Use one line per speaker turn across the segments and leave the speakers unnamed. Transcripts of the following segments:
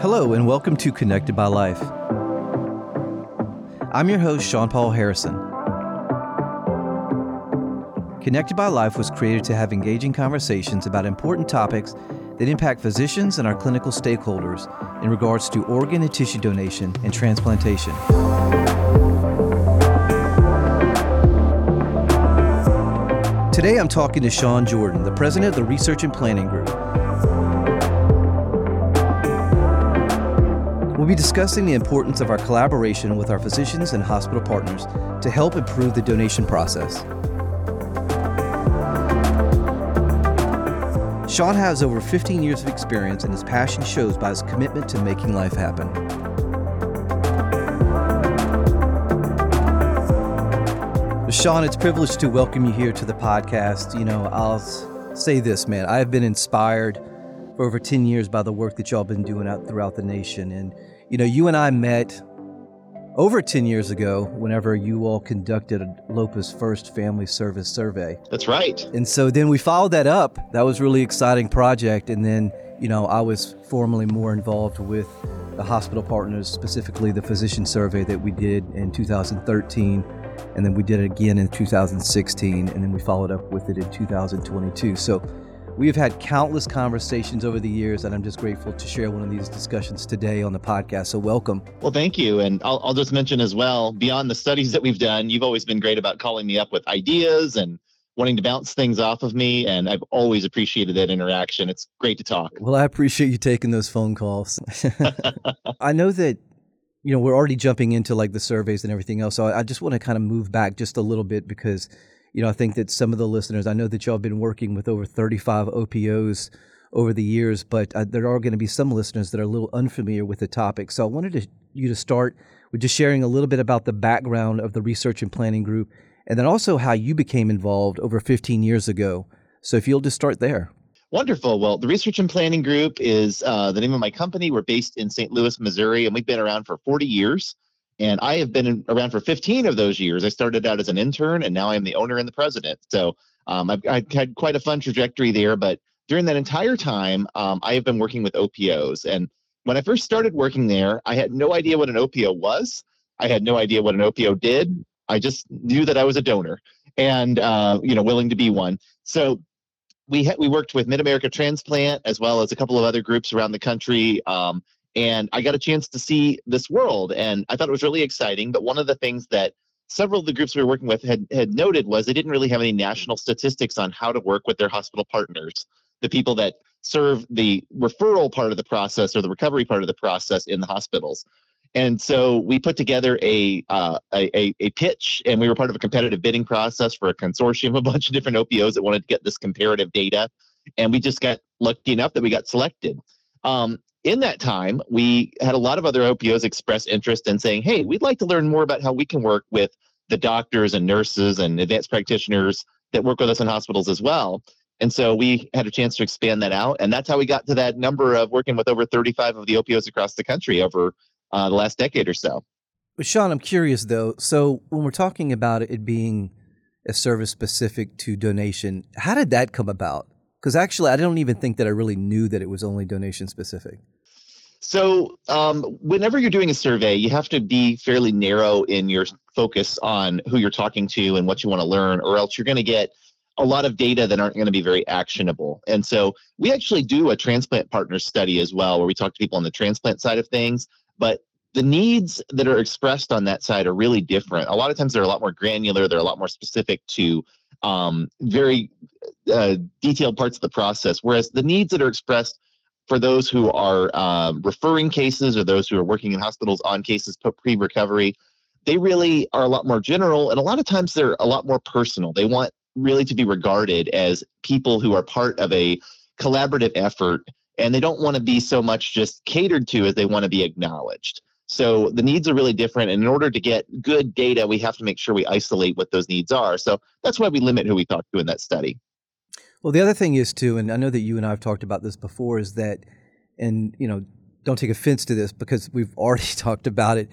Hello, and welcome to Connected by Life. I'm your host, Shawn-Paul Harrison. Connected by Life was created to have engaging conversations about important topics that impact physicians and our clinical stakeholders in regards to organ and tissue donation and transplantation. Today I'm talking to Sean Jordan, the president of the Research and Planning Group. We'll be discussing the importance of our collaboration with our physicians and hospital partners to help improve the donation process. Sean has over 15 years of experience, and his passion shows by his commitment to making life happen. Sean, it's a privilege to welcome you here to the podcast. You know, I'll say this, man. I have been inspired for over 10 years by the work that y'all been doing out throughout the nation. And, you know, you and I met over 10 years ago whenever you all conducted LOPA's first family service survey.
That's right.
And so then we followed that up. That was really exciting project. And then, you know, I was formally more involved with the hospital partners, specifically the physician survey that we did in 2013 and then we did it again in 2016, and then we followed up with it in 2022. So we have had countless conversations over the years, and I'm just grateful to share one of these discussions today on the podcast. So welcome.
Well, thank you. And I'll, I'll just mention as well, beyond the studies that we've done, you've always been great about calling me up with ideas and wanting to bounce things off of me. And I've always appreciated that interaction. It's great to talk.
Well, I appreciate you taking those phone calls. I know that you know, we're already jumping into like the surveys and everything else. So I, just want to kind of move back just a little bit because, you know, I think that some of the listeners, I know that y'all have been working with over 35 OPOs over the years, but uh, there are going to be some listeners that are a little unfamiliar with the topic. So I wanted to, you to start with just sharing a little bit about the background of the research and planning group and then also how you became involved over 15 years ago. So if you'll just start there.
Wonderful. Well, the Research and Planning Group is uh, the name of my company. We're based in St. Louis, Missouri, and we've been around for 40 years. And I have been in, around for 15 of those years. I started out as an intern, and now I'm the owner and the president. So um, I've, I've, had quite a fun trajectory there. But during that entire time, um, I have been working with OPOs. And when I first started working there, I had no idea what an OPO was. I had no idea what an OPO did. I just knew that I was a donor and uh, you know willing to be one. So we ha- we worked with Mid America Transplant as well as a couple of other groups around the country. Um, and I got a chance to see this world, and I thought it was really exciting. But one of the things that several of the groups we were working with had, had noted was they didn't really have any national statistics on how to work with their hospital partners, the people that serve the referral part of the process or the recovery part of the process in the hospitals. And so we put together a, uh, a, a pitch, and we were part of a competitive bidding process for a consortium of a bunch of different OPOs that wanted to get this comparative data. And we just got lucky enough that we got selected. Um, in that time, we had a lot of other OPOs express interest in saying, "Hey, we'd like to learn more about how we can work with the doctors and nurses and advanced practitioners that work with us in hospitals as well." And so we had a chance to expand that out, and that's how we got to that number of working with over 35 of the OPOs across the country over uh, the last decade or so.
But Sean, I'm curious though. So when we're talking about it being a service specific to donation, how did that come about? Because actually, I don't even think that I really knew that it was only donation specific.
So, um, whenever you're doing a survey, you have to be fairly narrow in your focus on who you're talking to and what you want to learn, or else you're going to get a lot of data that aren't going to be very actionable. And so, we actually do a transplant partner study as well, where we talk to people on the transplant side of things but the needs that are expressed on that side are really different. A lot of times they're a lot more granular, they're a lot more specific to um, very uh, detailed parts of the process, whereas the needs that are expressed for those who are um, referring cases or those who are working in hospitals on cases pre recovery, they really are a lot more general and a lot of times they're a lot more personal. They want really to be regarded as people who are part of a collaborative effort and they don't want to be so much just catered to as they want to be acknowledged. So the needs are really different. And in order to get good data, we have to make sure we isolate what those needs are. So that's why we limit who we talk to in that study.
Well, the other thing is too, and I know that you and I have talked about this before, is that, and you know, don't take offense to this because we've already talked about it,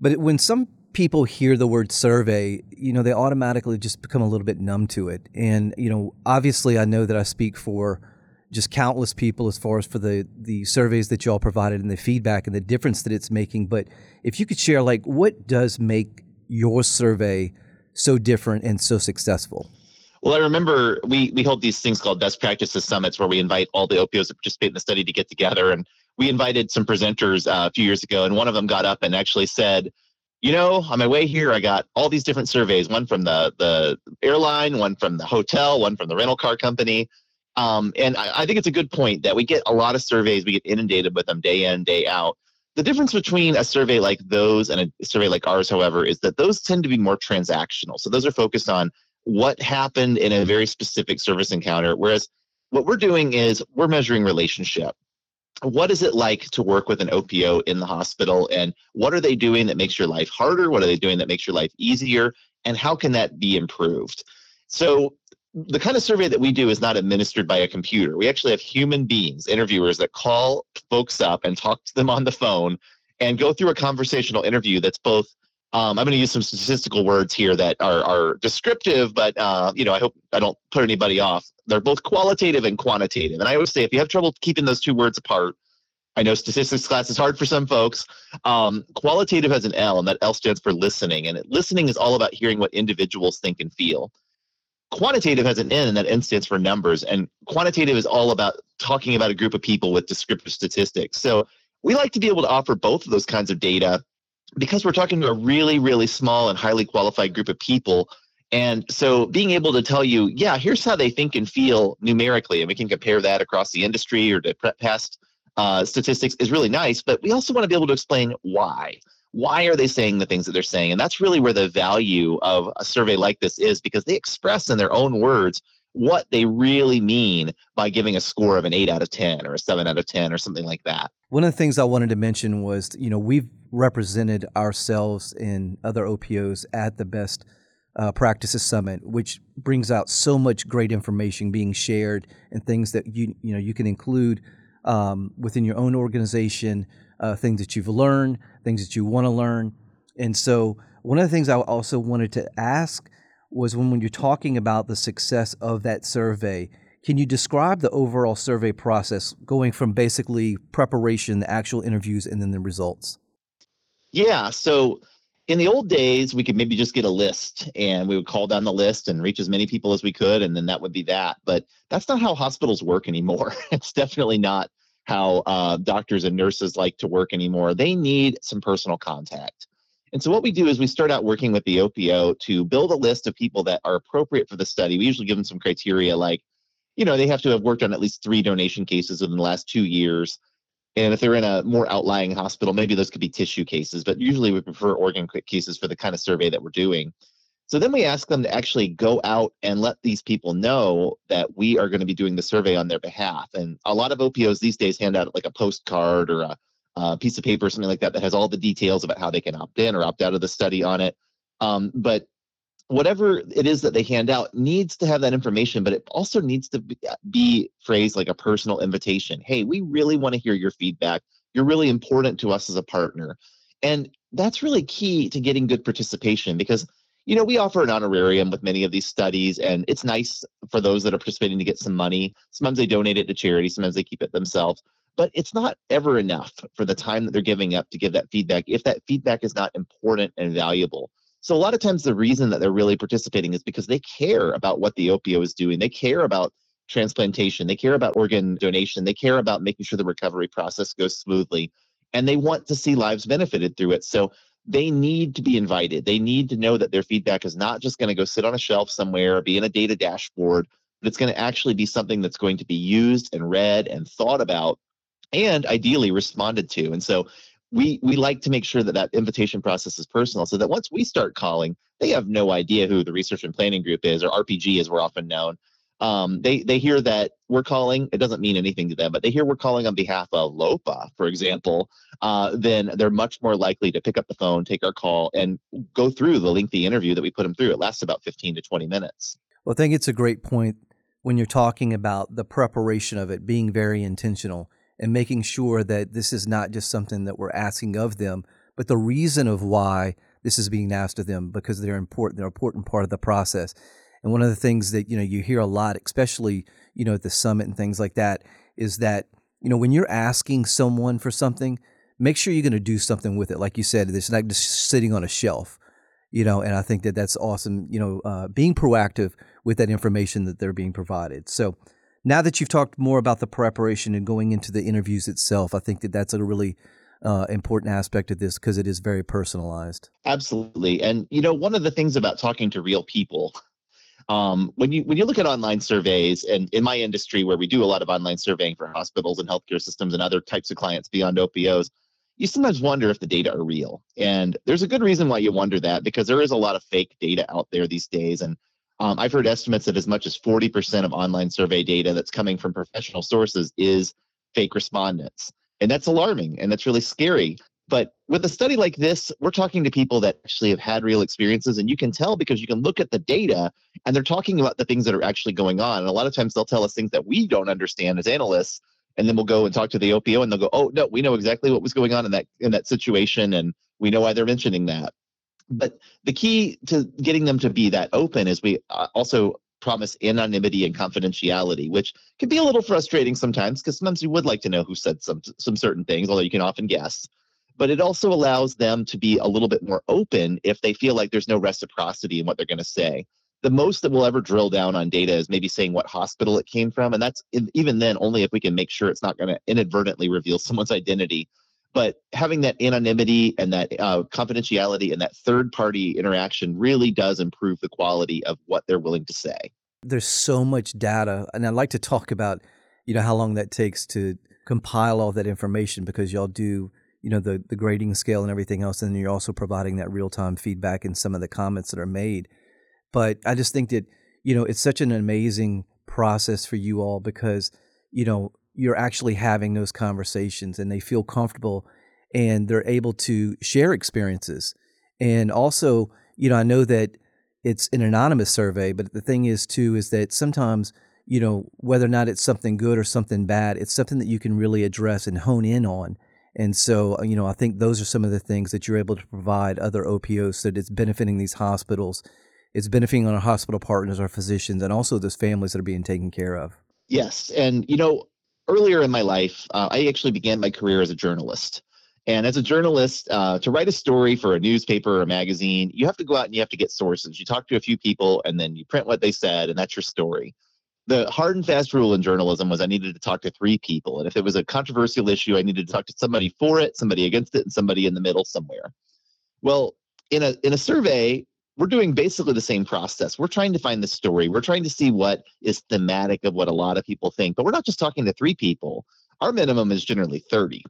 but when some people hear the word survey, you know, they automatically just become a little bit numb to it. And you know, obviously, I know that I speak for just countless people as far as for the the surveys that y'all provided and the feedback and the difference that it's making. But if you could share, like, what does make your survey so different and so successful?
Well, I remember we we hold these things called best practices summits where we invite all the OPOs that participate in the study to get together. And we invited some presenters uh, a few years ago, and one of them got up and actually said, "You know, on my way here, I got all these different surveys. One from the the airline, one from the hotel, one from the rental car company." Um, and I, I think it's a good point that we get a lot of surveys. We get inundated with them day in, day out. The difference between a survey like those and a survey like ours, however, is that those tend to be more transactional. So those are focused on what happened in a very specific service encounter. Whereas what we're doing is we're measuring relationship. What is it like to work with an OPO in the hospital? And what are they doing that makes your life harder? What are they doing that makes your life easier? And how can that be improved? So the kind of survey that we do is not administered by a computer. We actually have human beings, interviewers that call folks up and talk to them on the phone and go through a conversational interview that's both um, I'm going to use some statistical words here that are, are descriptive, but uh, you know, I hope I don't put anybody off. They're both qualitative and quantitative, and I always say if you have trouble keeping those two words apart, I know statistics class is hard for some folks. Um, qualitative has an L, and that L stands for listening, and listening is all about hearing what individuals think and feel quantitative has an N, and that N stands for numbers. And quantitative is all about talking about a group of people with descriptive statistics. So we like to be able to offer both of those kinds of data because we're talking to a really, really small and highly qualified group of people. And so being able to tell you, yeah, here's how they think and feel numerically, and we can compare that across the industry or to past uh, statistics is really nice. But we also want to be able to explain why why are they saying the things that they're saying and that's really where the value of a survey like this is because they express in their own words what they really mean by giving a score of an 8 out of 10 or a 7 out of 10 or something like that
one of the things i wanted to mention was you know we've represented ourselves in other opos at the best uh, practices summit which brings out so much great information being shared and things that you you know you can include um, within your own organization uh, things that you've learned, things that you want to learn. And so, one of the things I also wanted to ask was when, when you're talking about the success of that survey, can you describe the overall survey process going from basically preparation, the actual interviews, and then the results?
Yeah. So, in the old days, we could maybe just get a list and we would call down the list and reach as many people as we could, and then that would be that. But that's not how hospitals work anymore. it's definitely not how uh, doctors and nurses like to work anymore. They need some personal contact. And so what we do is we start out working with the OPO to build a list of people that are appropriate for the study. We usually give them some criteria like, you know, they have to have worked on at least three donation cases within the last two years. And if they're in a more outlying hospital, maybe those could be tissue cases, but usually we prefer organ cases for the kind of survey that we're doing. So then we ask them to actually go out and let these people know that we are going to be doing the survey on their behalf. And a lot of OPOs these days hand out like a postcard or a, a piece of paper or something like that that has all the details about how they can opt in or opt out of the study on it. Um, but whatever it is that they hand out needs to have that information, but it also needs to be, uh, be phrased like a personal invitation. Hey, we really want to hear your feedback. You're really important to us as a partner. And that's really key to getting good participation because you know, we offer an honorarium with many of these studies, and it's nice for those that are participating to get some money. Sometimes they donate it to charity, sometimes they keep it themselves. But it's not ever enough for the time that they're giving up to give that feedback if that feedback is not important and valuable. So a lot of times the reason that they're really participating is because they care about what the OPO is doing. They care about transplantation. They care about organ donation. They care about making sure the recovery process goes smoothly. And they want to see lives benefited through it. So they need to be invited. They need to know that their feedback is not just going to go sit on a shelf somewhere or be in a data dashboard, but it's going to actually be something that's going to be used and read and thought about and ideally responded to. And so we we like to make sure that that invitation process is personal so that once we start calling, they have no idea who the research and planning group is or RPG as we're often known um, they they hear that we're calling. It doesn't mean anything to them, but they hear we're calling on behalf of LOPA, for example. Uh, then they're much more likely to pick up the phone, take our call, and go through the lengthy interview that we put them through. It lasts about 15 to 20 minutes.
Well, I think it's a great point when you're talking about the preparation of it being very intentional and making sure that this is not just something that we're asking of them, but the reason of why this is being asked of them because they're important. They're an important part of the process. And one of the things that you know you hear a lot, especially you know, at the summit and things like that, is that, you know, when you're asking someone for something, make sure you're going to do something with it. Like you said, it's not just sitting on a shelf, you know, and I think that that's awesome, you know, uh, being proactive with that information that they're being provided. So now that you've talked more about the preparation and going into the interviews itself, I think that that's a really uh, important aspect of this because it is very personalized.
Absolutely. And, you know, one of the things about talking to real people um, when you when you look at online surveys, and in my industry where we do a lot of online surveying for hospitals and healthcare systems and other types of clients beyond OPOs, you sometimes wonder if the data are real. And there's a good reason why you wonder that because there is a lot of fake data out there these days. And um, I've heard estimates that as much as 40% of online survey data that's coming from professional sources is fake respondents. And that's alarming and that's really scary. But with a study like this, we're talking to people that actually have had real experiences, and you can tell because you can look at the data and they're talking about the things that are actually going on. And a lot of times they'll tell us things that we don't understand as analysts, and then we'll go and talk to the OPO, and they'll go, "Oh no, we know exactly what was going on in that in that situation, and we know why they're mentioning that." But the key to getting them to be that open is we uh, also promise anonymity and confidentiality, which can be a little frustrating sometimes because sometimes you would like to know who said some some certain things, although you can often guess but it also allows them to be a little bit more open if they feel like there's no reciprocity in what they're going to say. The most that we'll ever drill down on data is maybe saying what hospital it came from. And that's even then only if we can make sure it's not going to inadvertently reveal someone's identity. But having that anonymity and that uh, confidentiality and that third party interaction really does improve the quality of what they're willing to say.
There's so much data. And I'd like to talk about, you know, how long that takes to compile all that information because y'all do you know the the grading scale and everything else and you're also providing that real-time feedback in some of the comments that are made but i just think that you know it's such an amazing process for you all because you know you're actually having those conversations and they feel comfortable and they're able to share experiences and also you know i know that it's an anonymous survey but the thing is too is that sometimes you know whether or not it's something good or something bad it's something that you can really address and hone in on and so, uh, you know, I think those are some of the things that you're able to provide other OPOs that it's benefiting these hospitals. It's benefiting our hospital partners, our physicians, and also those families that are being taken care of.
Yes. And, you know, earlier in my life, uh, I actually began my career as a journalist. And as a journalist, uh, to write a story for a newspaper or a magazine, you have to go out and you have to get sources. You talk to a few people and then you print what they said, and that's your story the hard and fast rule in journalism was I needed to talk to three people. And if it was a controversial issue, I needed to talk to somebody for it, somebody against it, and somebody in the middle somewhere. Well, in a in a survey, we're doing basically the same process. We're trying to find the story. We're trying to see what is thematic of what a lot of people think. But we're not just talking to three people. Our minimum is generally 30.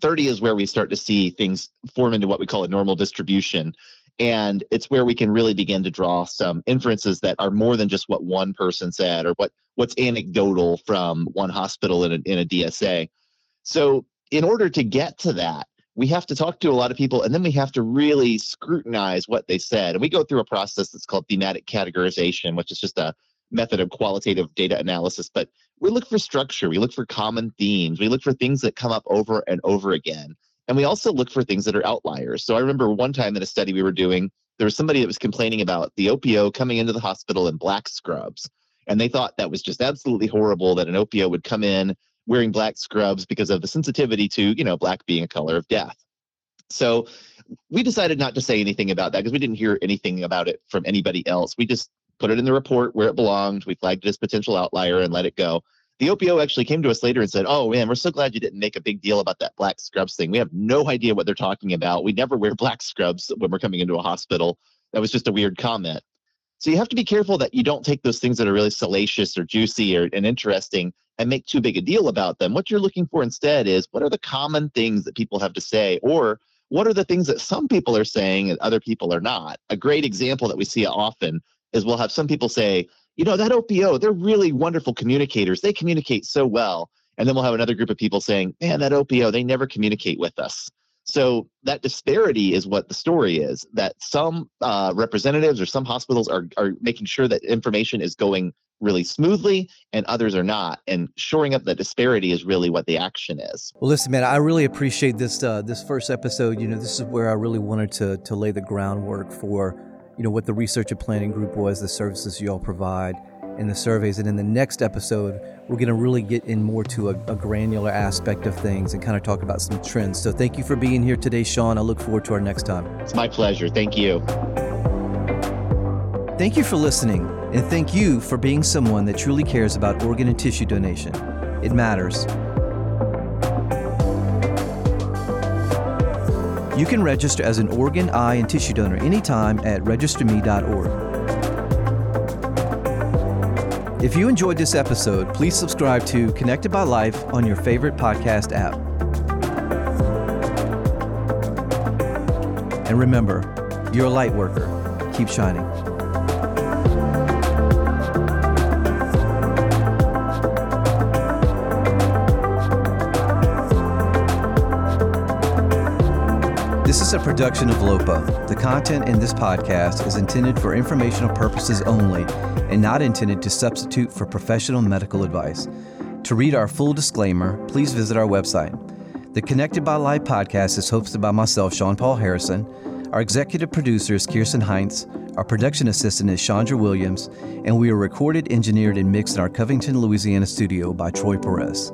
30 is where we start to see things form into what we call a normal distribution and it's where we can really begin to draw some inferences that are more than just what one person said or what what's anecdotal from one hospital in a, in a dsa so in order to get to that we have to talk to a lot of people and then we have to really scrutinize what they said and we go through a process that's called thematic categorization which is just a method of qualitative data analysis but we look for structure we look for common themes we look for things that come up over and over again and we also look for things that are outliers. So I remember one time in a study we were doing, there was somebody that was complaining about the OPO coming into the hospital in black scrubs. And they thought that was just absolutely horrible that an OPO would come in wearing black scrubs because of the sensitivity to, you know, black being a color of death. So we decided not to say anything about that because we didn't hear anything about it from anybody else. We just put it in the report where it belonged. We flagged it as potential outlier and let it go the OPO actually came to us later and said, "Oh man, we're so glad you didn't make a big deal about that black scrubs thing. We have no idea what they're talking about. We never wear black scrubs when we're coming into a hospital. That was just a weird comment." So you have to be careful that you don't take those things that are really salacious or juicy or and interesting and make too big a deal about them. What you're looking for instead is what are the common things that people have to say or what are the things that some people are saying and other people are not? A great example that we see often is we'll have some people say, you know, that OPO, they're really wonderful communicators. They communicate so well. And then we'll have another group of people saying, man, that OPO, they never communicate with us. So that disparity is what the story is that some uh, representatives or some hospitals are, are making sure that information is going really smoothly and others are not and shoring up that disparity is really what the action is.
Well listen man i really appreciate this uh, this first episode. You know this is where i really wanted to to lay the groundwork for you know what the research and planning group was, the services you all provide, and the surveys. And in the next episode, we're going to really get in more to a, a, granular aspect of things and kind of talk about some trends. So thank you for being here today, Sean. I look forward to our next time.
It's my pleasure. Thank you.
Thank you for listening, and thank you for being someone that truly cares about organ and tissue donation. It matters. You can register as an organ, eye, and tissue donor anytime at registerme.org. If you enjoyed this episode, please subscribe to Connected by Life on your favorite podcast app. And remember, you're a light worker. Keep shining. Is a production of LOPA. The content in this podcast is intended for informational purposes only and not intended to substitute for professional medical advice. To read our full disclaimer, please visit our website. The Connected by Life podcast is hosted by myself, Shawn-Paul Harrison. Our executive producer is Kirsten Heinz. Our production assistant is Chandra Williams. And we are recorded, engineered, and mixed in our Covington, Louisiana studio by Troy Perez.